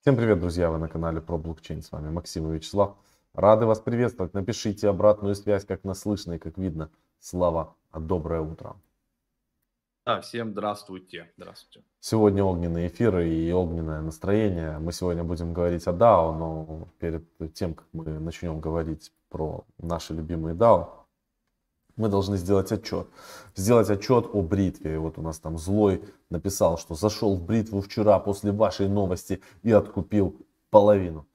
Всем привет, друзья! Вы на канале про блокчейн. С вами Максим и Вячеслав. Рады вас приветствовать. Напишите обратную связь, как нас слышно и как видно. Слава, доброе утро. Да, всем здравствуйте. Здравствуйте. Сегодня огненный эфир и огненное настроение. Мы сегодня будем говорить о DAO, но перед тем, как мы начнем говорить про наши любимые DAO, мы должны сделать отчет. Сделать отчет о бритве. Вот у нас там злой написал, что зашел в бритву вчера после вашей новости и откупил половину.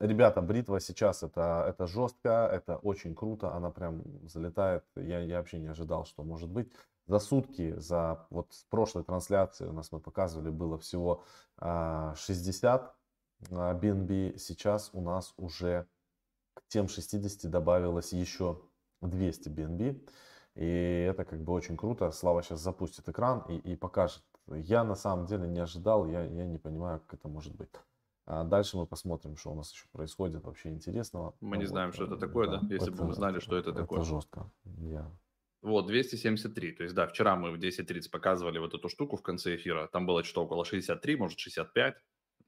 Ребята, бритва сейчас это, это жестко, это очень круто, она прям залетает. Я, я вообще не ожидал, что может быть. За сутки, за вот с прошлой трансляции у нас мы показывали, было всего 60 BNB. Сейчас у нас уже к тем 60 добавилось еще 200 BNB. И это как бы очень круто. Слава сейчас запустит экран и, и покажет. Я на самом деле не ожидал, я, я не понимаю, как это может быть. А дальше мы посмотрим, что у нас еще происходит вообще интересного. Мы не вот, знаем, что это такое, да? да? Если это, бы мы знали, что это, это такое. Это жестко. Я... Вот, 273. То есть, да, вчера мы в 10.30 показывали вот эту штуку в конце эфира. Там было что около 63, может 65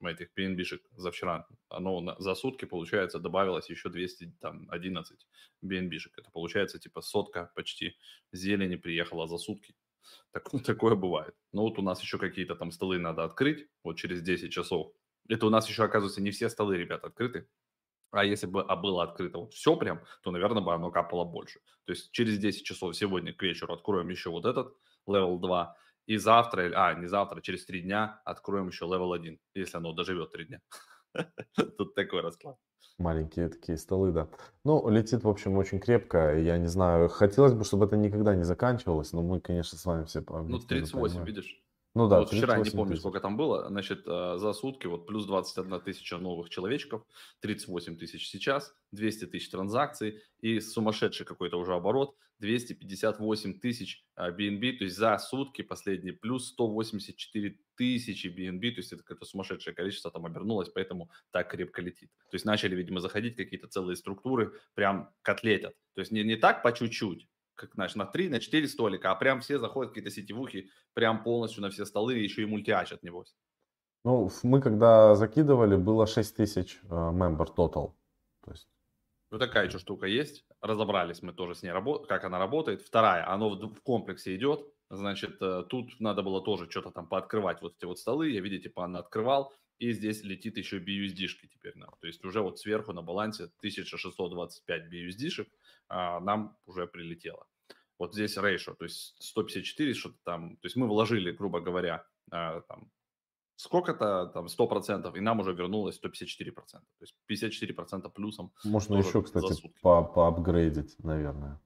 этих PNB-шек за вчера, оно за сутки, получается, добавилось еще 211 BNB-шек. Это получается, типа, сотка почти зелени приехала за сутки. Так, такое бывает. Но вот у нас еще какие-то там столы надо открыть, вот через 10 часов. Это у нас еще, оказывается, не все столы, ребят, открыты. А если бы а было открыто вот все прям, то, наверное, бы оно капало больше. То есть через 10 часов сегодня к вечеру откроем еще вот этот level 2. И завтра, а, не завтра, через три дня откроем еще level 1, если оно доживет три дня. Тут такой расклад. Маленькие такие столы, да. Ну, летит, в общем, очень крепко. Я не знаю, хотелось бы, чтобы это никогда не заканчивалось, но мы, конечно, с вами все Ну, 38, понимаем. видишь? Ну да, вот вчера, не помню, тысяч. сколько там было, значит, э, за сутки вот плюс 21 тысяча новых человечков, 38 тысяч сейчас, 200 тысяч транзакций и сумасшедший какой-то уже оборот, 258 тысяч BNB, э, то есть за сутки последние, плюс 184 тысячи BNB, то есть это какое-то сумасшедшее количество там обернулось, поэтому так крепко летит. То есть начали, видимо, заходить какие-то целые структуры, прям котлетят. То есть не, не так по чуть-чуть, как, знаешь, на 3, на 4 столика, а прям все заходят какие-то сетевухи, прям полностью на все столы, еще и мультиачат, небось. Ну, мы когда закидывали, было 6 тысяч э, member total. То есть... Вот такая еще штука есть. Разобрались мы тоже с ней, как она работает. Вторая, оно в, в комплексе идет. Значит, э, тут надо было тоже что-то там пооткрывать вот эти вот столы. Я, видите, пан открывал. И здесь летит еще BUSD-шки теперь нам. То есть уже вот сверху на балансе 1625 BUSD-шек а, нам уже прилетело. Вот здесь ratio, то есть 154 что-то там. То есть мы вложили, грубо говоря, а, там, сколько-то, там, 100%, и нам уже вернулось 154%. То есть 54% плюсом. Можно еще, кстати, по поапгрейдить, наверное.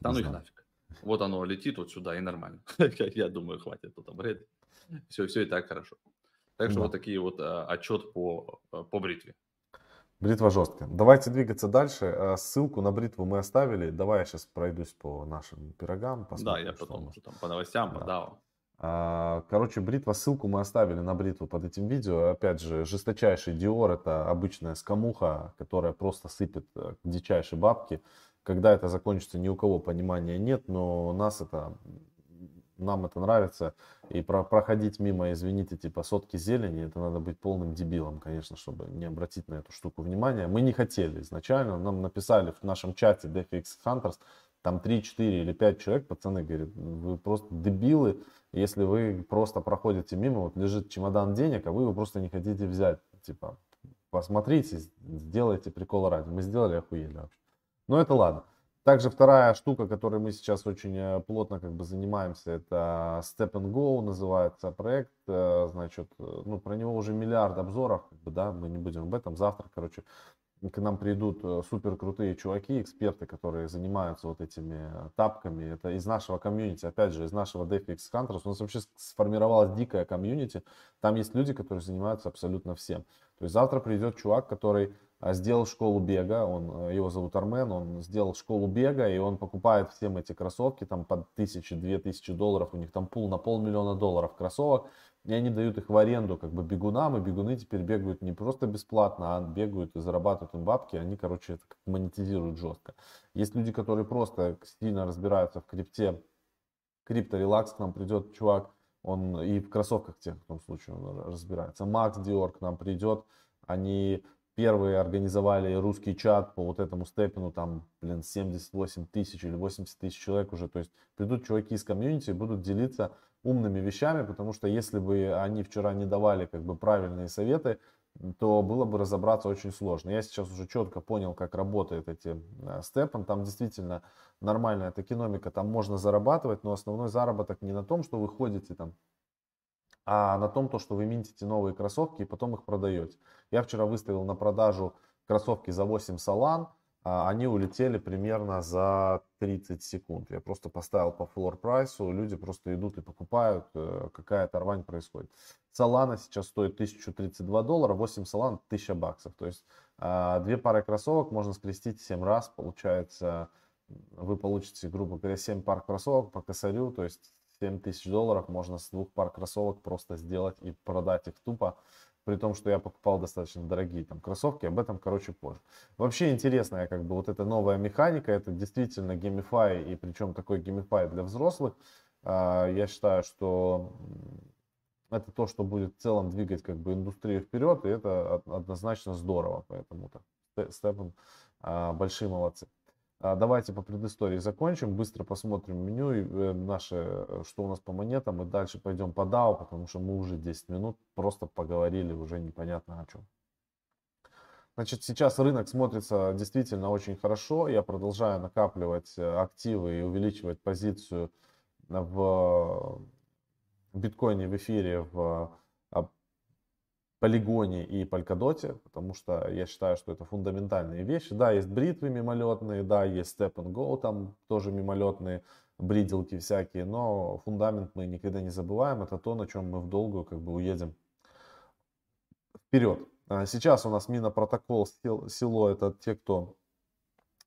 Да ну их нафиг. Вот оно летит вот сюда и нормально. Я думаю, хватит тут апгрейд. Все, все и так хорошо. Так что да. вот такие вот а, отчет по, по бритве. Бритва жесткая. Давайте двигаться дальше. Э, ссылку на бритву мы оставили. Давай я сейчас пройдусь по нашим пирогам. Да, я потом уже там по новостям, да. по DAO. Короче, бритва, ссылку мы оставили на бритву под этим видео. Опять же, жесточайший Dior это обычная скамуха, которая просто сыпет э, дичайшие бабки. Когда это закончится, ни у кого понимания нет, но нас это нам это нравится. И про проходить мимо, извините, типа сотки зелени, это надо быть полным дебилом, конечно, чтобы не обратить на эту штуку внимания. Мы не хотели изначально, нам написали в нашем чате DFX Hunters, там 3, 4 или 5 человек, пацаны говорят, вы просто дебилы, если вы просто проходите мимо, вот лежит чемодан денег, а вы его просто не хотите взять. Типа, посмотрите, сделайте прикол ради. Мы сделали, охуели вообще. Но это ладно. Также вторая штука, которой мы сейчас очень э, плотно как бы занимаемся, это Step and Go называется проект. Э, значит, э, ну, про него уже миллиард обзоров, как бы, да, мы не будем об этом. Завтра, короче, к нам придут супер крутые чуваки, эксперты, которые занимаются вот этими тапками. Это из нашего комьюнити, опять же, из нашего DFX Hunters. У нас вообще сформировалась дикая комьюнити. Там есть люди, которые занимаются абсолютно всем. То есть завтра придет чувак, который а, сделал школу бега, он, э, его зовут Армен, он сделал школу бега, и он покупает всем эти кроссовки, там под тысячи, две тысячи долларов, у них там пул на полмиллиона долларов кроссовок, и они дают их в аренду как бы бегунам, и бегуны теперь бегают не просто бесплатно, а бегают и зарабатывают им бабки, они, короче, это как монетизируют жестко. Есть люди, которые просто сильно разбираются в крипте, крипто релакс, к нам придет чувак, он и в кроссовках тех, в том случае, он разбирается. Макс Диор к нам придет, они первые организовали русский чат по вот этому степену, там, блин, 78 тысяч или 80 тысяч человек уже, то есть придут чуваки из комьюнити и будут делиться умными вещами, потому что если бы они вчера не давали как бы правильные советы, то было бы разобраться очень сложно. Я сейчас уже четко понял, как работает эти э, степан. Там действительно нормальная токеномика, там можно зарабатывать, но основной заработок не на том, что вы ходите там а на том, то, что вы минтите новые кроссовки и потом их продаете. Я вчера выставил на продажу кроссовки за 8 салан, а они улетели примерно за 30 секунд. Я просто поставил по флор прайсу, люди просто идут и покупают, э, какая-то рвань происходит. Солана сейчас стоит 1032 доллара, 8 солан 1000 баксов. То есть а, две пары кроссовок можно скрестить 7 раз, получается вы получите, грубо говоря, 7 пар кроссовок по косарю, то есть 7 тысяч долларов можно с двух пар кроссовок просто сделать и продать их тупо, при том, что я покупал достаточно дорогие там кроссовки, об этом, короче, позже. Вообще интересная, как бы, вот эта новая механика, это действительно GameFi, и причем такой GameFi для взрослых. А, я считаю, что это то, что будет в целом двигать как бы индустрию вперед, и это однозначно здорово, поэтому так, Степан, а, большие молодцы. А, давайте по предыстории закончим, быстро посмотрим меню и э, наше, э, что у нас по монетам, и дальше пойдем по DAO, потому что мы уже 10 минут просто поговорили уже непонятно о чем. Значит, сейчас рынок смотрится действительно очень хорошо. Я продолжаю накапливать э, активы и увеличивать позицию в биткоине, в эфире, в полигоне и полькадоте, потому что я считаю, что это фундаментальные вещи. Да, есть бритвы мимолетные, да, есть step and go, там тоже мимолетные бриделки всякие, но фундамент мы никогда не забываем, это то, на чем мы в долгую как бы уедем вперед. А сейчас у нас мина протокол село, это те, кто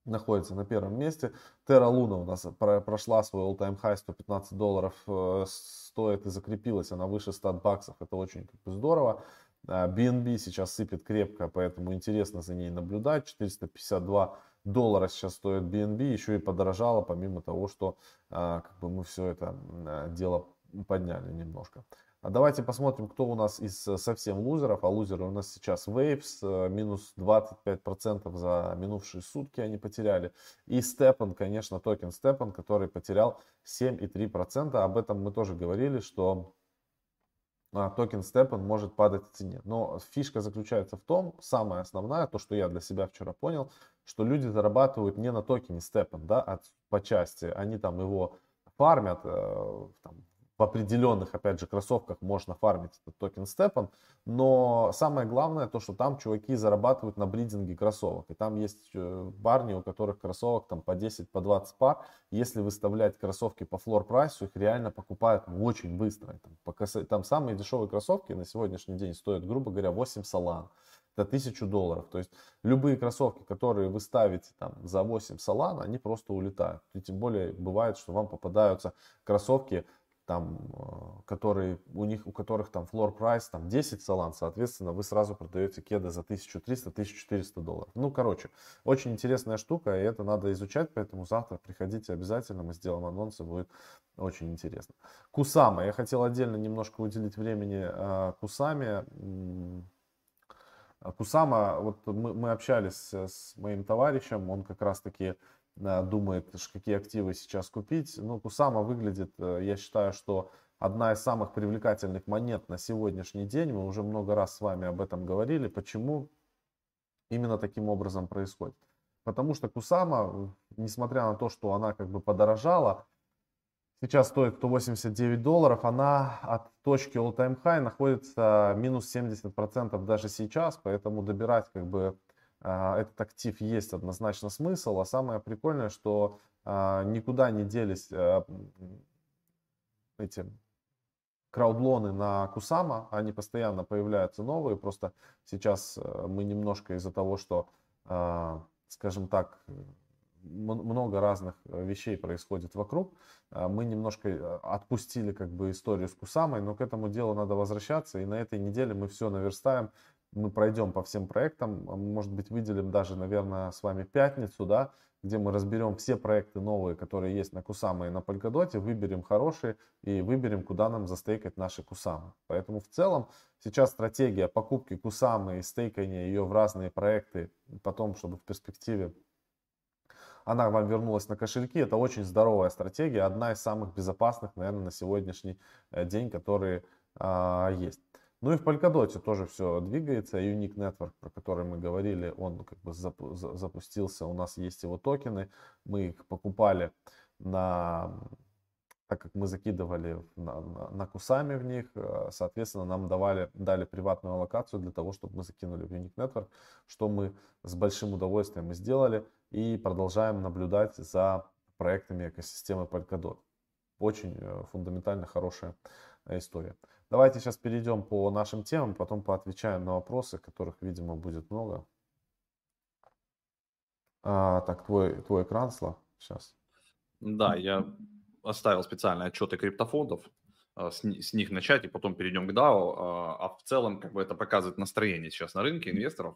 находится на первом месте. Terra Luna у нас прошла свой all-time high 115 долларов э, стоит и закрепилась она выше 100 баксов. Это очень как бы, здорово. BNB а, сейчас сыпет крепко, поэтому интересно за ней наблюдать. 452 доллара сейчас стоит BNB, еще и подорожало, помимо того, что а, как бы мы все это а, дело подняли немножко. А давайте посмотрим, кто у нас из совсем лузеров. А лузеры у нас сейчас Waves, минус 25% за минувшие сутки они потеряли. И STEPN, конечно, токен STEPN, который потерял 7,3%. Об этом мы тоже говорили, что токен Степан может падать в цене. Но фишка заключается в том, самое основное, то, что я для себя вчера понял, что люди зарабатывают не на токене Степан, да, а по части. Они там его фармят, э, там, в определенных, опять же, кроссовках можно фармить этот токен Степан, но самое главное то, что там чуваки зарабатывают на бридинге кроссовок. И там есть э, парни, у которых кроссовок там по 10, по 20 пар. Если выставлять кроссовки по floor price у, их реально покупают ну, очень быстро. Там, по там самые дешевые кроссовки на сегодняшний день стоят, грубо говоря, 8 солан. Это 1000 долларов. То есть любые кроссовки, которые вы ставите там за 8 салан, они просто улетают. И тем более бывает, что вам попадаются кроссовки там, э, которые, у них, у которых там floor price там 10 салан, соответственно, вы сразу продаете кеды за 1300-1400 долларов. Ну, короче, очень интересная штука, и это надо изучать, поэтому завтра приходите обязательно, мы сделаем анонсы, будет очень интересно. Кусама, я хотел отдельно немножко уделить времени э, Кусаме. Кусама, вот мы, мы общались с моим товарищем, он как раз таки думает, какие активы сейчас купить. Ну, Кусама выглядит, э, я считаю, что одна из самых привлекательных монет на сегодняшний день. Мы уже много раз с вами об этом говорили. Почему именно таким образом происходит? Потому что Кусама, несмотря на то, что она как бы подорожала, сейчас стоит 189 долларов, она от точки all-time high находится минус 70% даже сейчас, поэтому добирать как бы этот актив есть однозначно смысл, а самое прикольное, что а, никуда не делись а, эти краудлоны на Кусама, они постоянно появляются новые, просто сейчас э, мы немножко из-за того, что, скажем так, много разных вещей происходит вокруг. Мы немножко э, отпустили как бы историю с Кусамой, но к этому делу надо возвращаться. И на этой неделе мы все наверстаем мы пройдем по всем проектам, может быть, выделим даже, наверное, с вами пятницу, да, где мы разберем все проекты новые, которые есть на Кусама и на Polkadot, выберем хорошие и выберем, куда нам застейкать наши Кусамы. Поэтому в целом сейчас стратегия покупки Кусамы и стейкания ее в разные проекты, потом, чтобы в перспективе она вам вернулась на кошельки, это очень здоровая стратегия, одна из самых безопасных, наверное, на сегодняшний э, день, которые а, есть. Ну и в Polkadot тоже все двигается. Unique Network, про который мы говорили, он как бы запустился. У нас есть его токены. Мы их покупали на так как мы закидывали на, на, на кусами в них, э, соответственно, нам давали, дали приватную локацию для того, чтобы мы закинули в Unique Network, что мы с большим удовольствием и сделали, и продолжаем наблюдать за проектами экосистемы Polkadot. Очень э, фундаментально хорошая история. Давайте сейчас перейдем по нашим темам, потом поотвечаем на вопросы, которых, видимо, будет много. А, так, твой, твой экран, Слав, сейчас. Да, я оставил специально отчеты криптофондов, а, с, с них начать и потом перейдем к DAO. А, а в целом, как бы это показывает настроение сейчас на рынке инвесторов.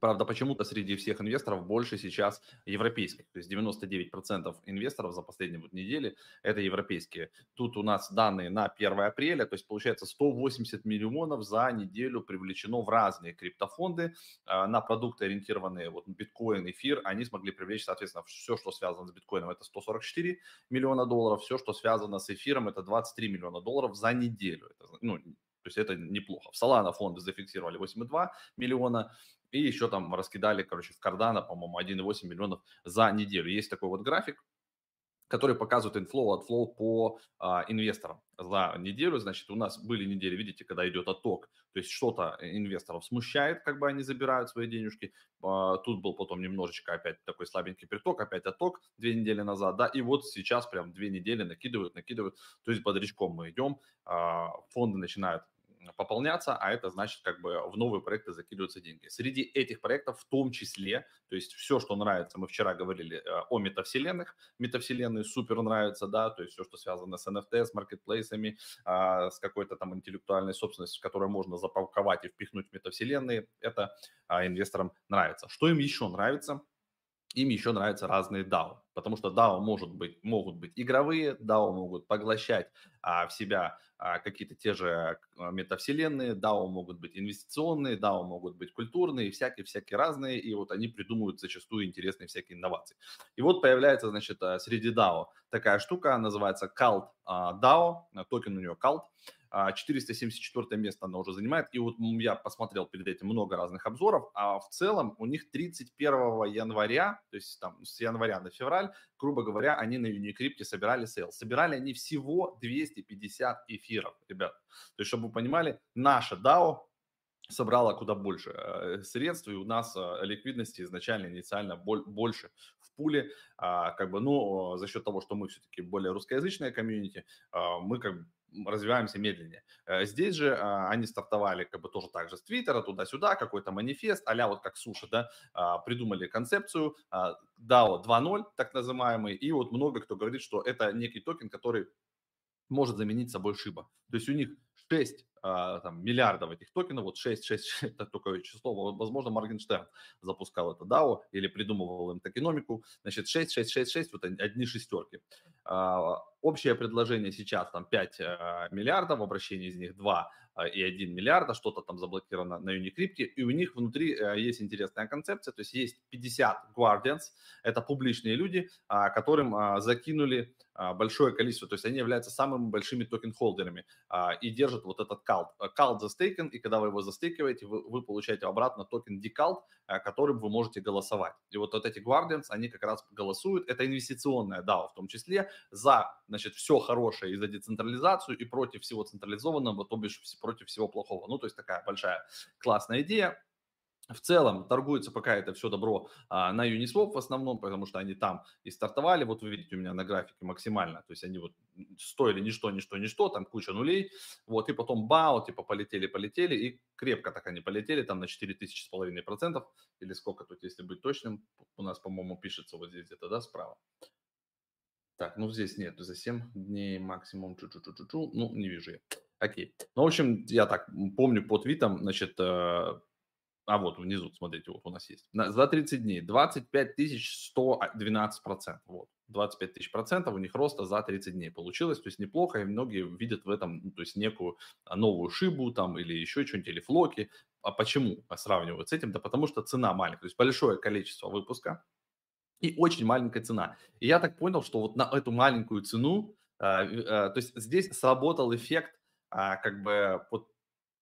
Правда, почему-то среди всех инвесторов больше сейчас европейских. То есть 99% инвесторов за последние вот недели это европейские. Тут у нас данные на 1 апреля, то есть получается 180 миллионов за неделю привлечено в разные криптофонды а, на продукты ориентированные, вот биткоин, эфир, они смогли привлечь, соответственно, все, что связано с биткоином, это 144 миллиона долларов, все, что связано с эфиром, это 23 миллиона долларов за неделю. Это, ну, то есть это неплохо. В Solana фонды зафиксировали 8,2 миллиона, и еще там раскидали, короче, в Cardano, по-моему, 1,8 миллионов за неделю. Есть такой вот график, который показывает инфлоу, отфлоу по а, инвесторам за неделю. Значит, у нас были недели, видите, когда идет отток, то есть что-то инвесторов смущает, как бы они забирают свои денежки. А, тут был потом немножечко опять такой слабенький приток, опять отток две недели назад, да, и вот сейчас прям две недели накидывают, накидывают, то есть бодрячком мы идем, а, фонды начинают пополняться, а это значит как бы в новые проекты закидываются деньги. Среди этих проектов в том числе, то есть все, что нравится, мы вчера говорили э, о метавселенных, метавселенные супер нравятся, да, то есть все, что связано с NFT, с маркетплейсами, а, с какой-то там интеллектуальной собственностью, которую можно запаковать и впихнуть в метавселенные, это а, инвесторам нравится. Что им еще нравится? им еще нравятся разные DAO, потому что DAO может быть, могут быть игровые, DAO могут поглощать а, в себя а, какие-то те же а, метавселенные, DAO могут быть инвестиционные, DAO могут быть культурные, всякие-всякие разные, и вот они придумывают зачастую интересные всякие инновации. И вот появляется, значит, а, среди DAO такая штука, называется Cult а, DAO, токен у нее Cult, 474 а, место она уже занимает. И вот я посмотрел перед этим много разных обзоров, а в целом у них 31 января, то есть там с января на февраль, грубо говоря, они на Unicrypt собирали sale. Собирали они всего 250 эфиров, ребят. То есть, чтобы вы понимали, наша DAO собрала куда больше э, средств, и у нас э, ликвидности изначально, инициально больше в пуле, а, как бы, ну, за счет того, что мы все-таки более русскоязычная комьюнити, а, мы как бы развиваемся медленнее. Э, здесь же а, они стартовали как бы тоже так же с Твиттера, туда-сюда, какой-то манифест, а вот как Суша, да, а, придумали концепцию а, DAO 2.0, так называемый, и вот много кто говорит, что это некий токен, который может заменить собой Шиба. То есть у них 6 а, там, миллиардов этих токенов, вот 6, 6, 6 это только число, возможно, Моргенштерн запускал это DAO или придумывал им токеномику, значит, 6, 6, 6, 6, вот одни шестерки. А, общее предложение сейчас там 5 а, миллиардов, обращение из них 2 и 1 миллиарда, что-то там заблокировано на Unicrypt, и у них внутри есть интересная концепция, то есть есть 50 Guardians, это публичные люди, которым закинули большое количество, то есть они являются самыми большими токен-холдерами и держат вот этот cult. Cult застейкен, и когда вы его застейкиваете, вы, вы получаете обратно токен decult, э, которым вы можете голосовать. И вот, вот эти Guardians, они как раз голосуют, это инвестиционная DAO в том числе, за, значит, все хорошее и за децентрализацию, и против всего централизованного, то бишь против всего плохого. Ну, то есть такая большая классная идея в целом торгуется пока это все добро а, на Uniswap в основном, потому что они там и стартовали, вот вы видите у меня на графике максимально, то есть они вот стоили ничто, ничто, ничто, там куча нулей, вот, и потом бау, типа полетели, полетели, и крепко так они полетели, там на 4000 с половиной процентов, или сколько тут, если быть точным, у нас, по-моему, пишется вот здесь где-то, да, справа. Так, ну здесь нет, за 7 дней максимум, чу-чу-чу-чу, ну, не вижу я. Окей. Ну, в общем, я так помню по твитам, значит, э, а вот внизу, смотрите, вот у нас есть. За 30 дней 25 112 процентов. Вот. 25 тысяч процентов у них роста за 30 дней получилось, то есть неплохо, и многие видят в этом, ну, то есть некую а, новую шибу там или еще что-нибудь, или флоки. А почему сравнивают с этим? Да потому что цена маленькая, то есть большое количество выпуска и очень маленькая цена. И я так понял, что вот на эту маленькую цену, а, а, то есть здесь сработал эффект, как бы, вот,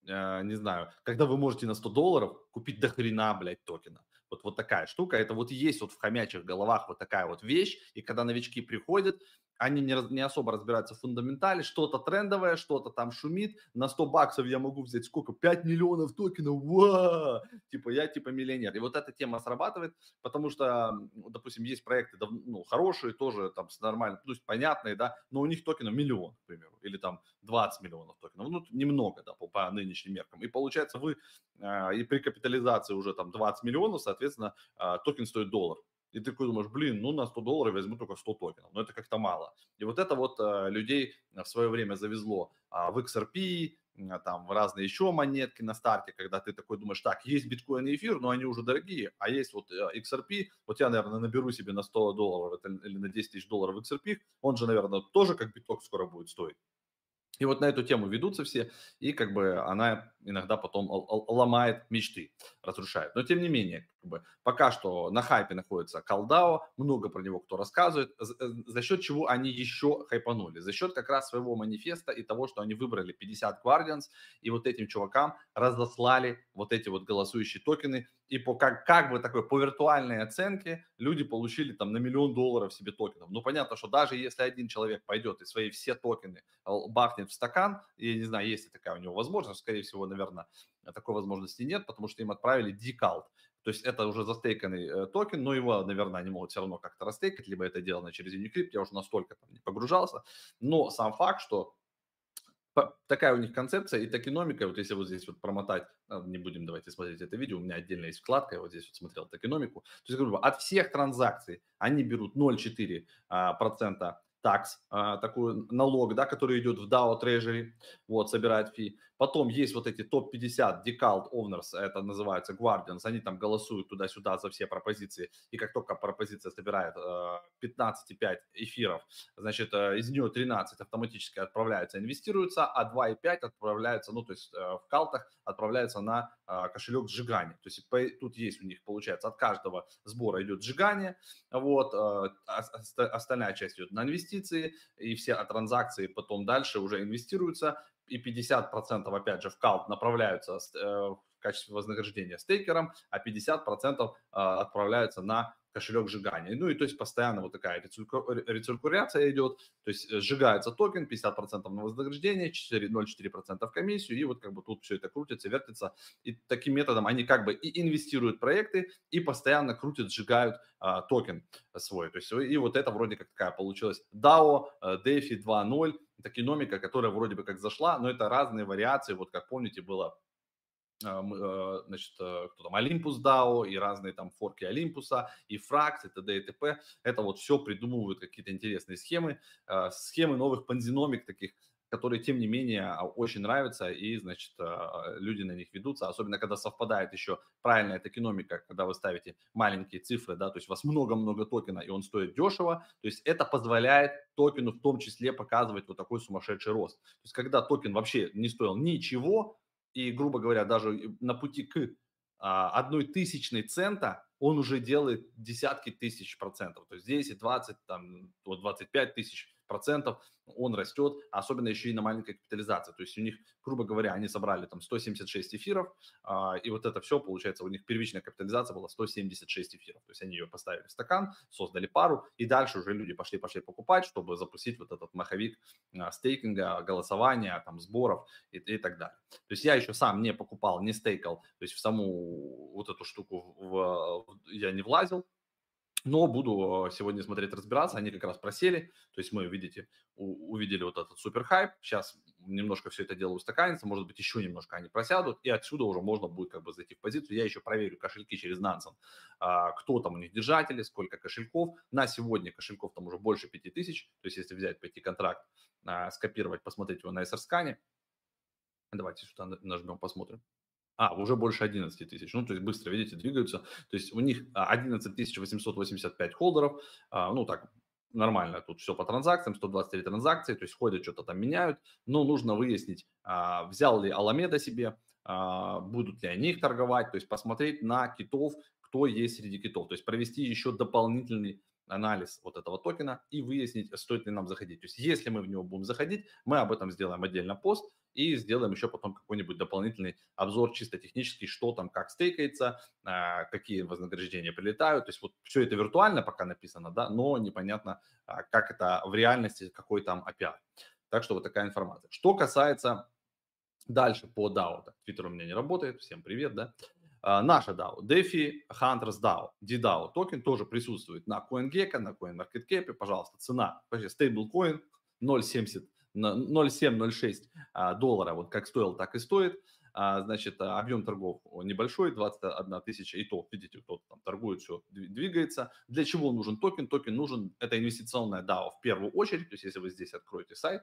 не знаю, когда вы можете на 100 долларов купить до хрена, блядь, токена. Вот, вот такая штука. Это вот есть вот в хомячих головах вот такая вот вещь. И когда новички приходят, они не, не особо разбираются в фундаментале, что-то трендовое, что-то там шумит, на 100 баксов я могу взять сколько? 5 миллионов токенов, Ва! типа я типа миллионер. И вот эта тема срабатывает, потому что, допустим, есть проекты ну, хорошие, тоже там с нормальным, то есть понятные, да, но у них токенов миллион, к примеру, или там 20 миллионов токенов, ну немного, да, по, по нынешним меркам. И получается вы э, и при капитализации уже там 20 миллионов, соответственно, э, токен стоит доллар и ты такой думаешь, блин, ну на 100 долларов возьму только 100 токенов, но это как-то мало. И вот это вот э, людей в свое время завезло а, в XRP, а, там в разные еще монетки на старте, когда ты такой думаешь, так, есть биткоин и эфир, но они уже дорогие, а есть вот э, XRP, вот я, наверное, наберу себе на 100 долларов или на 10 тысяч долларов XRP, он же, наверное, тоже как биток скоро будет стоить. И вот на эту тему ведутся все, и как бы она иногда потом ломает мечты, разрушает. Но тем не менее, как бы, пока что на хайпе находится Калдао, много про него кто рассказывает, э, за счет чего они еще хайпанули. За счет как раз своего манифеста и того, что они выбрали 50 Guardians, и вот этим чувакам разослали вот эти вот голосующие токены, и по как, как бы такой по виртуальной оценке люди получили там на миллион долларов себе токенов. Ну, понятно, что даже если один человек пойдет и свои все токены бахнет в стакан, я не знаю, есть ли такая у него возможность, скорее всего, наверное, такой возможности нет, потому что им отправили decult. То есть это уже застейканный э, токен, но его, наверное, они могут все равно как-то растейкать, либо это сделано через Unicrypt, я уже настолько там не погружался. Но сам факт, что такая у них концепция и токеномика, вот если вот здесь вот промотать, а, не будем давайте смотреть это видео, у меня отдельно есть вкладка, я вот здесь вот смотрел токеномику, то есть, грубо от всех транзакций они берут 0,4% а, процента такс, а, такой налог, да, который идет в DAO Treasury, вот, собирает фи. Потом есть вот эти топ-50 Decalt Owners, это называется Guardians, они там голосуют туда-сюда за все пропозиции, и как только пропозиция собирает 15,5 эфиров, значит, э, из нее 13 автоматически отправляются, инвестируются, а 2,5 отправляются, ну, то есть э, в калтах отправляются на кошелек сжигания. То есть тут есть у них, получается, от каждого сбора идет сжигание, вот, остальная часть идет на инвестиции, и все транзакции потом дальше уже инвестируются, и 50% опять же в Cult направляются э, в качестве вознаграждения стейкерам, а 50% а, отправляются на кошелек сжигания. Ну и то есть постоянно вот такая рециркуляция идет, то есть э, сжигается токен, 50% на вознаграждение, 0,4% комиссию, и вот как бы тут все это крутится, вертится. И таким методом они как бы и инвестируют в проекты, и постоянно крутят, сжигают а, токен свой. То есть и вот это вроде как такая получилась DAO, DeFi 2.0, токеномика, которая вроде бы как зашла, но это разные вариации. Вот как помните, было значит, э, кто там, Olympus DAO и разные там форки Олимпуса, и Frax, и т.д. и т.п. Это вот все придумывают какие-то интересные схемы, а, схемы новых понзиномик таких, которые, тем не менее, очень нравятся, и, значит, люди на них ведутся, особенно когда совпадает еще правильная токеномика, когда вы ставите маленькие цифры, да, то есть у вас много-много токена, и он стоит дешево, то есть это позволяет токену в том числе показывать вот такой сумасшедший рост. То есть когда токен вообще не стоил ничего, и, грубо говоря, даже на пути к а, одной тысячной цента он уже делает десятки тысяч процентов, то есть 10, 20, там, 25 тысяч процентов он растет, особенно еще и на маленькой капитализации. То есть у них, грубо говоря, они собрали там 176 эфиров, а, и вот это все, получается, у них первичная капитализация была 176 эфиров. То есть они ее поставили в стакан, создали пару, и дальше уже люди пошли-пошли покупать, чтобы запустить вот этот маховик а, стейкинга, голосования, там, сборов и, и так далее. То есть я еще сам не покупал, не стейкал, то есть в саму вот эту штуку в, в, я не влазил, но буду а, сегодня смотреть, разбираться. Они как раз просели. То есть мы, видите, увидели вот этот супер хайп. Сейчас немножко все это дело устаканится. Может быть, еще немножко они просядут. И отсюда уже можно будет как бы зайти в позицию. Я еще проверю кошельки через. А, кто там у них держатели, сколько кошельков. На сегодня кошельков там уже больше 5000. То есть если взять, пойти контракт, а, скопировать, посмотреть его на SR-скане. Давайте сюда нажмем, посмотрим. А, уже больше 11 тысяч. Ну, то есть быстро, видите, двигаются. То есть у них 11 885 холдеров. А, ну, так, нормально тут все по транзакциям, 123 транзакции, то есть ходят, что-то там меняют. Но нужно выяснить, а, взял ли Аламеда себе, а, будут ли они их торговать, то есть посмотреть на китов, кто есть среди китов. То есть провести еще дополнительный анализ вот этого токена и выяснить, стоит ли нам заходить. То есть если мы в него будем заходить, мы об этом сделаем отдельно пост и сделаем еще потом какой-нибудь дополнительный обзор чисто технический, что там, как стейкается, а, какие вознаграждения прилетают. То есть вот все это виртуально пока написано, да, но непонятно, а, как это в реальности, какой там API. Так что вот такая информация. Что касается дальше по DAO, Twitter у меня не работает, всем привет, да. А, наша DAO, DeFi Hunters DAO, DDAO токен тоже присутствует на CoinGecko, на CoinMarketCap, пожалуйста, цена, стейблкоин 0.70 0,7-0,6 а, доллара, вот как стоил, так и стоит. А, значит, объем торгов небольшой, 21 тысяча, и то, видите, тот там торгует, все двигается. Для чего нужен токен? Токен нужен, это инвестиционная DAO в первую очередь, то есть если вы здесь откроете сайт,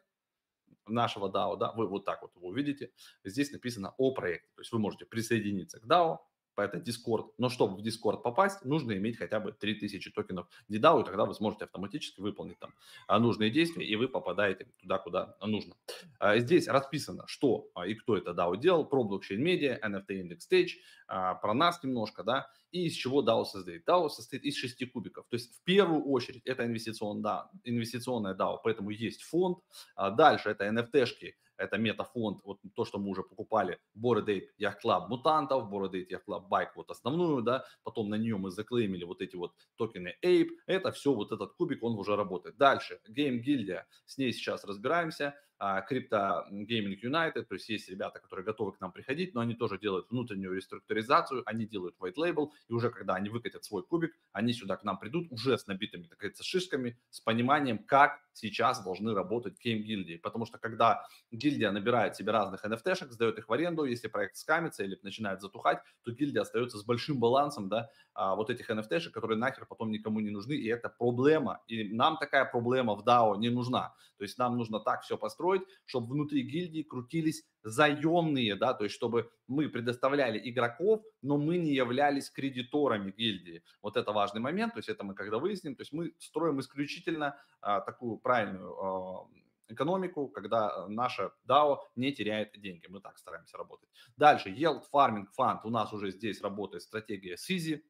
нашего DAO, да, вы вот так вот его увидите, здесь написано о проекте, то есть вы можете присоединиться к DAO, это Discord. Но чтобы в Discord попасть, нужно иметь хотя бы 3000 токенов DDAO, и тогда вы сможете автоматически выполнить там а, нужные действия, и вы попадаете туда, куда нужно. А, здесь расписано, что а, и кто это DAO делал, про блокчейн медиа, NFT Index Stage, про нас немножко, да, и из чего DAO состоит. DAO состоит из шести кубиков. То есть в первую очередь это инвестиционная, инвестиционная DAO, поэтому есть фонд. Дальше это NFT-шки, это метафонд, вот то, что мы уже покупали, Bored Ape Yacht Club мутантов, Bored Ape Yacht Club Bike, вот основную, да, потом на нее мы заклеймили вот эти вот токены Ape, это все вот этот кубик, он уже работает. Дальше, Game Guild, с ней сейчас разбираемся, Crypto Gaming United, то есть есть ребята, которые готовы к нам приходить, но они тоже делают внутреннюю реструктуризацию, они делают white label, и уже когда они выкатят свой кубик, они сюда к нам придут уже с набитыми, так сказать, шишками, с пониманием, как сейчас должны работать гейм-гильдии. Потому что когда гильдия набирает себе разных NFT-шек, сдает их в аренду, если проект скамится или начинает затухать, то гильдия остается с большим балансом, да, а, вот этих NFT-шек, которые нахер потом никому не нужны, и это проблема. И нам такая проблема в DAO не нужна. То есть нам нужно так все построить, чтобы внутри гильдии крутились заемные, да, то есть чтобы мы предоставляли игроков, но мы не являлись кредиторами гильдии. Вот это важный момент, то есть это мы когда выясним, то есть мы строим исключительно а, такую правильную а, экономику, когда наша DAO не теряет деньги. Мы так стараемся работать. Дальше, Yield Farming Fund. У нас уже здесь работает стратегия SIZI.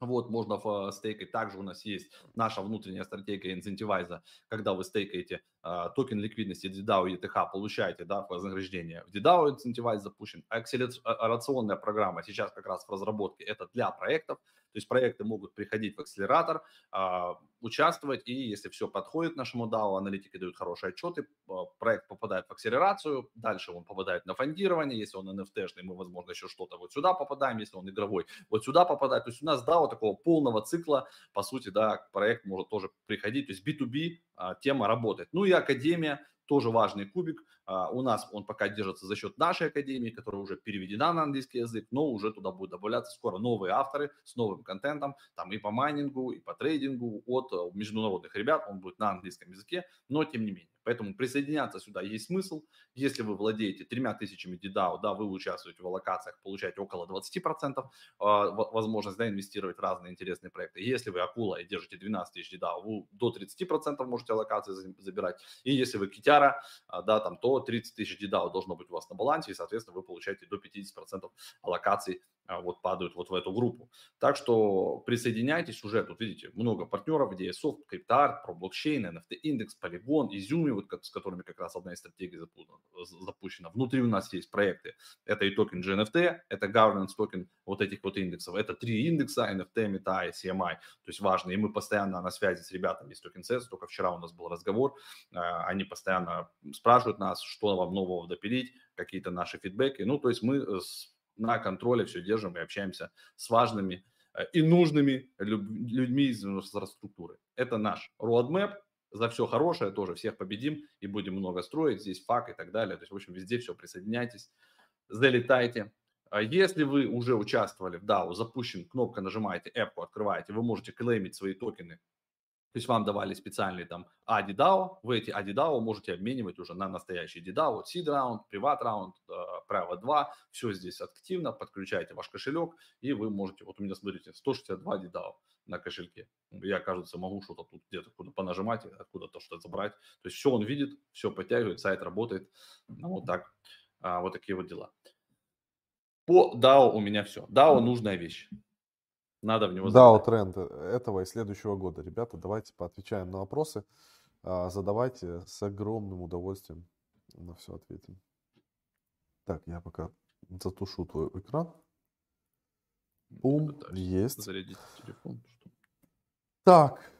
Вот, можно в стейкать. Также у нас есть наша внутренняя стратегия инцентивайза, когда вы стейкаете э, токен ликвидности DDAO и ETH, получаете да, вознаграждение. В DDAO инцентивайз запущен. Акселерационная программа сейчас как раз в разработке. Это для проектов. То есть проекты могут приходить в акселератор, участвовать, и если все подходит нашему DAO, аналитики дают хорошие отчеты, проект попадает в акселерацию, дальше он попадает на фондирование, если он NFT-шный, мы, возможно, еще что-то вот сюда попадаем, если он игровой, вот сюда попадает. То есть у нас DAO такого полного цикла, по сути, да, проект может тоже приходить, то есть B2B а, тема работает. Ну и Академия, тоже важный кубик. А, у нас он пока держится за счет нашей академии, которая уже переведена на английский язык, но уже туда будут добавляться скоро новые авторы с новым контентом, там и по майнингу, и по трейдингу от э, международных ребят, он будет на английском языке, но тем не менее. Поэтому присоединяться сюда есть смысл. Если вы владеете тремя тысячами DDAO, да, вы участвуете в аллокациях, получаете около 20% э, возможность да, инвестировать в разные интересные проекты. Если вы акула и держите 12 тысяч DDAO, вы до 30% можете аллокации забирать. И если вы китяра, э, да, там, то 30 тысяч DDAO должно быть у вас на балансе, и, соответственно, вы получаете до 50% аллокаций вот падают вот в эту группу. Так что присоединяйтесь уже, тут видите, много партнеров, софт, CryptoArt, про блокчейн, NFT индекс, Polygon, Изюми, вот с которыми как раз одна из стратегий запущена. Внутри у нас есть проекты. Это и токен GNFT, это governance токен вот этих вот индексов. Это три индекса, NFT, META и CMI. То есть важно, и мы постоянно на связи с ребятами из токен только вчера у нас был разговор, а, они постоянно спрашивают нас, что вам нового допилить, какие-то наши фидбэки. Ну, то есть мы с на контроле все держим и общаемся с важными э, и нужными людьми из инфраструктуры. Это наш roadmap, за все хорошее тоже всех победим и будем много строить, здесь фак и так далее. То есть, в общем, везде все, присоединяйтесь, залетайте. А если вы уже участвовали в DAO, запущен, кнопка нажимаете, эпку открываете, вы можете клеймить свои токены то есть вам давали специальный там ADI-DAO, вы эти ADI-DAO можете обменивать уже на настоящий DAO, seed раунд, приват раунд, правило 2, все здесь активно, подключайте ваш кошелек, и вы можете, вот у меня, смотрите, 162 DAO на кошельке. Я, кажется, могу что-то тут где-то куда понажимать, откуда-то что-то забрать. То есть все он видит, все подтягивает, сайт работает. Ну, вот так, а, вот такие вот дела. По DAO у меня все. DAO нужная вещь. Надо в него DAO тренд этого и следующего года. Ребята, давайте поотвечаем на вопросы. А, задавайте с огромным удовольствием на все ответим. Так, я пока затушу твой экран. Бум, есть. Зарядить телефон. Так,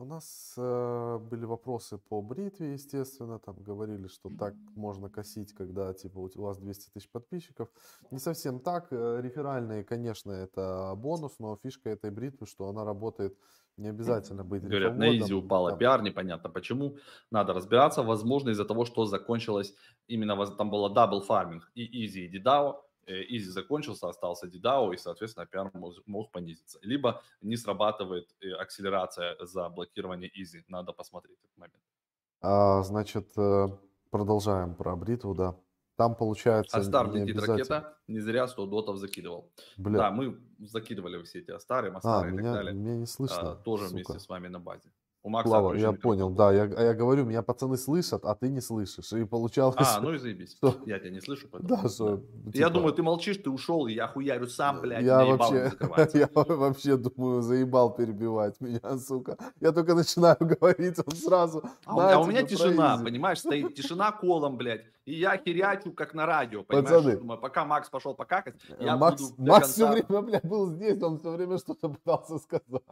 у нас э, были вопросы по бритве, естественно. Там говорили, что так можно косить, когда типа у вас 200 тысяч подписчиков. Не совсем так. Э, реферальные, конечно, это бонус, но фишка этой бритвы, что она работает не обязательно быть Говорят, на изи упала там. пиар, непонятно почему. Надо разбираться. Возможно, из-за того, что закончилось именно, там было дабл фарминг и изи, и DDAO Изи закончился, остался DDAO, и, соответственно, пиар мог понизиться. Либо не срабатывает э, акселерация за блокирование Изи. Надо посмотреть этот момент. А, значит, э, продолжаем про бритву, да. Там получается... Астар не летит ракета, не зря 100 дотов закидывал. Бля. Да, мы закидывали все эти Астары, Мастары а, и меня, так далее. Меня не слышно, а, Тоже сука. вместе с вами на базе. У Макса Слава, я понял, да, я, я говорю, меня пацаны слышат, а ты не слышишь, и получалось... А, ну и заебись, что... я тебя не слышу, поэтому... Да, что... Да. Типа... Я думаю, ты молчишь, ты ушел, и я хуярю сам, блядь, я вообще, я вообще думаю, заебал перебивать меня, сука. Я только начинаю говорить, он сразу... А, а у меня тишина, производит. понимаешь, стоит тишина колом, блядь, и я херячу, как на радио, понимаешь? Пацаны. Думаю, пока Макс пошел покакать, я Макс, буду Макс конца... все время, блядь, был здесь, он все время что-то пытался сказать.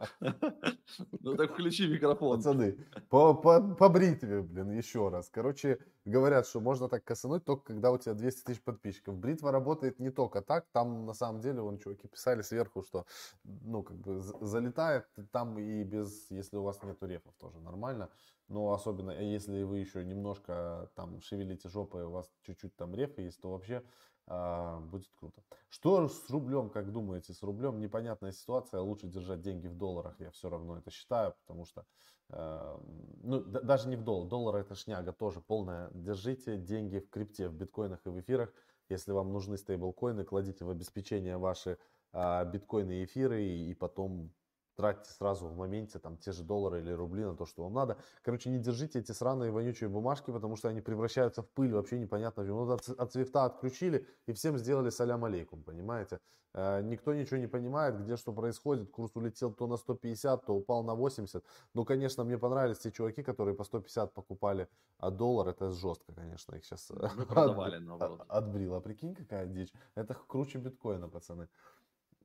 Ну так включи микрофон телефон. Пацаны, по, по, по бритве, блин, еще раз. Короче, говорят, что можно так косануть только когда у тебя 200 тысяч подписчиков. Бритва работает не только так, там на самом деле, вон чуваки писали сверху, что, ну, как бы залетает там и без, если у вас нету рефов, тоже нормально. Но особенно, если вы еще немножко там шевелите жопой, у вас чуть-чуть там рефы есть, то вообще будет круто. Что с рублем, как думаете? С рублем непонятная ситуация, лучше держать деньги в долларах, я все равно это считаю, потому что, э, ну, да, даже не в доллар, доллар это шняга тоже полная. Держите деньги в крипте, в биткоинах и в эфирах. Если вам нужны стейблкоины, кладите в обеспечение ваши э, биткоины и эфиры, и, и потом тратьте сразу в моменте там те же доллары или рубли на то, что вам надо. Короче, не держите эти сраные вонючие бумажки, потому что они превращаются в пыль, вообще непонятно. Ну, от, от свифта отключили и всем сделали салям алейкум, понимаете? Э, никто ничего не понимает, где что происходит. Курс улетел то на 150, то упал на 80. Ну, конечно, мне понравились те чуваки, которые по 150 покупали а доллар. Это жестко, конечно, их сейчас Мы продавали, наоборот. отбрил. А прикинь, какая дичь. Это круче биткоина, пацаны.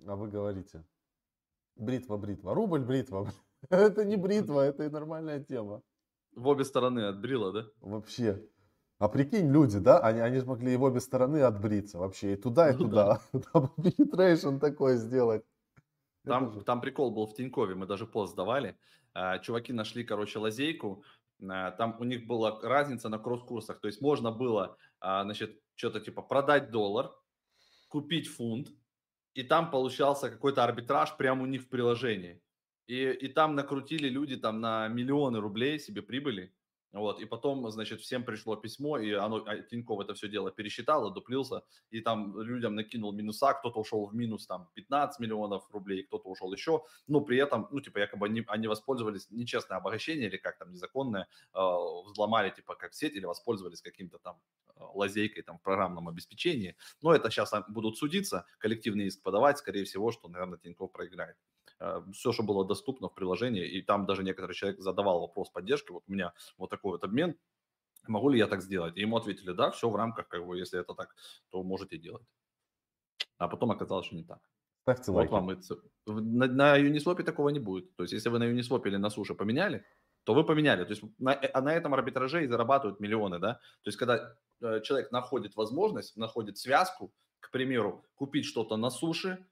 А вы говорите. Бритва, бритва. Рубль, бритва. это не бритва, это и нормальная тема. В обе стороны отбрила, да? Вообще. А прикинь, люди, да, они, они же могли и в обе стороны отбриться вообще, и туда, и ну, туда. Да. Там penetration такой сделать. Там, там прикол был в Тинькове, мы даже пост давали. А, чуваки нашли, короче, лазейку. А, там у них была разница на кросс-курсах. То есть можно было, а, значит, что-то типа продать доллар, купить фунт, и там получался какой-то арбитраж прямо у них в приложении. И, и там накрутили люди там на миллионы рублей себе прибыли. Вот, и потом, значит, всем пришло письмо, и оно, а, Тиньков это все дело пересчитал, дуплился, и там людям накинул минуса, кто-то ушел в минус там 15 миллионов рублей, кто-то ушел еще, но при этом, ну, типа, якобы они, они воспользовались нечестное обогащение или как там незаконное, э, взломали, типа, как сеть или воспользовались каким-то там э, лазейкой там в программном обеспечении. Но это сейчас будут судиться, коллективный иск подавать, скорее всего, что, наверное, Тиньков проиграет. Э, все, что было доступно в приложении, и там даже некоторый человек задавал вопрос поддержки, вот у меня вот такой вот обмен, могу ли я так сделать? И ему ответили, да, все в рамках, как бы, если это так, то можете делать. А потом оказалось, что не так. Ставьте вот лайки. Вам это... на, на Uniswap такого не будет. То есть, если вы на Uniswap или на суше поменяли, то вы поменяли. То есть, на, а на этом арбитраже и зарабатывают миллионы, да. То есть, когда э, человек находит возможность, находит связку, к примеру, купить что-то на суше,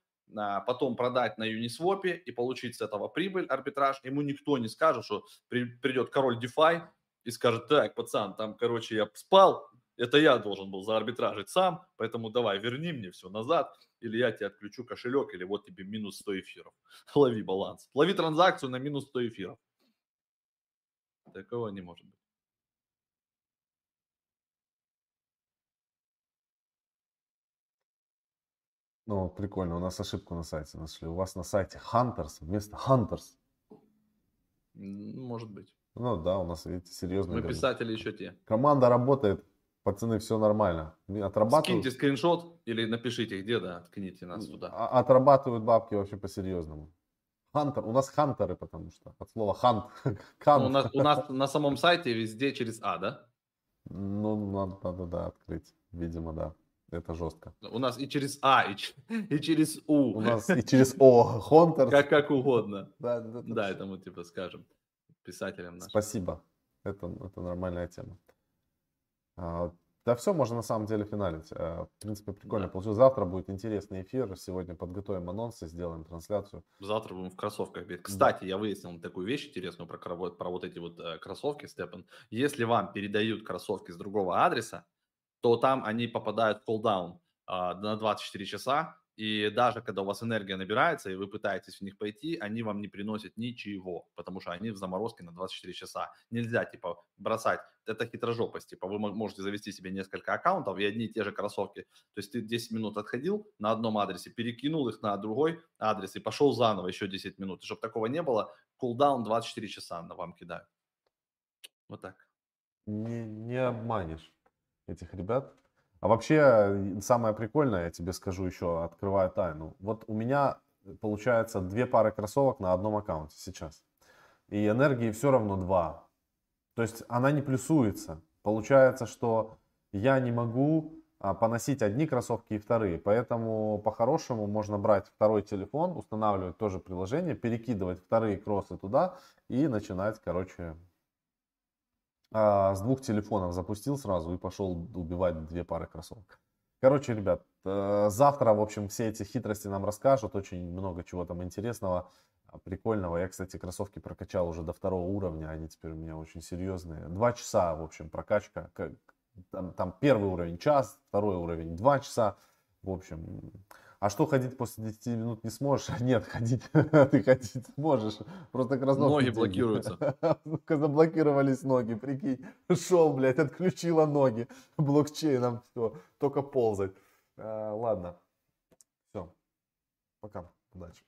потом продать на Uniswap и получить с этого прибыль, арбитраж, ему никто не скажет, что при, придет король DeFi и скажет, так, пацан, там, короче, я спал, это я должен был заарбитражить сам, поэтому давай, верни мне все назад, или я тебе отключу кошелек, или вот тебе минус 100 эфиров. Лови баланс. Лови транзакцию на минус 100 эфиров. Такого не может быть. Ну, прикольно, у нас ошибку на сайте нашли. У вас на сайте Hunters вместо Hunters. Может быть. Ну да, у нас, видите, серьезно. Мы писатели еще те. Команда работает, пацаны, все нормально. Отрабатывают. Скиньте скриншот или напишите, где, да, ткните нас туда. А, отрабатывают бабки вообще по-серьезному. Хантер, у нас хантеры, потому что от слова хант. Ну, у, нас, у нас на самом сайте везде через А, да? Ну, надо, надо, да, открыть. Видимо, да. Это жестко. У нас и через А, и, и через У. У нас и через О. Хонтер. Как, как угодно. Да, да, да, это мы типа скажем писателям нашим. Спасибо. Это, это нормальная тема. А, да все, можно на самом деле финалить. А, в принципе, прикольно да. получилось. Завтра будет интересный эфир. Сегодня подготовим анонсы, сделаем трансляцию. Завтра будем в кроссовках бегать. Кстати, да. я выяснил такую вещь интересную про, про вот эти вот э, кроссовки, Степан. Если вам передают кроссовки с другого адреса, то там они попадают в колдаун а, на 24 часа, и даже когда у вас энергия набирается, и вы пытаетесь в них пойти, они вам не приносят ничего, потому что они в заморозке на 24 часа. Нельзя, типа, бросать. Это хитрожопость. Типа, вы можете завести себе несколько аккаунтов и одни и те же кроссовки. То есть ты 10 минут отходил на одном адресе, перекинул их на другой адрес и пошел заново еще 10 минут. И чтобы такого не было, кулдаун 24 часа на вам кидают. Вот так. Не, не обманешь этих ребят. А вообще, самое прикольное, я тебе скажу еще, открываю тайну. Вот у меня получается две пары кроссовок на одном аккаунте сейчас. И энергии все равно два. То есть она не плюсуется. Получается, что я не могу а, поносить одни кроссовки и вторые. Поэтому по-хорошему можно брать второй телефон, устанавливать тоже приложение, перекидывать вторые кроссы туда и начинать, короче, а, с двух телефонов запустил сразу и пошел убивать две пары кроссовок. Короче, ребят, э, завтра, в общем, все эти хитрости нам расскажут. Очень много чего там интересного, а, прикольного. Я, кстати, кроссовки прокачал уже до второго уровня. Они теперь у меня очень серьезные. Два часа, в общем, прокачка. Там, там первый уровень час, второй уровень два часа. В общем, а что ходить после 10 минут не сможешь? Нет, ходить ты ходить сможешь. Просто раз Ноги блокируются. Заблокировались ноги, прикинь. Шел, блядь, отключила ноги блокчейном. Все, только ползать. А, ладно. Все. Пока. Удачи.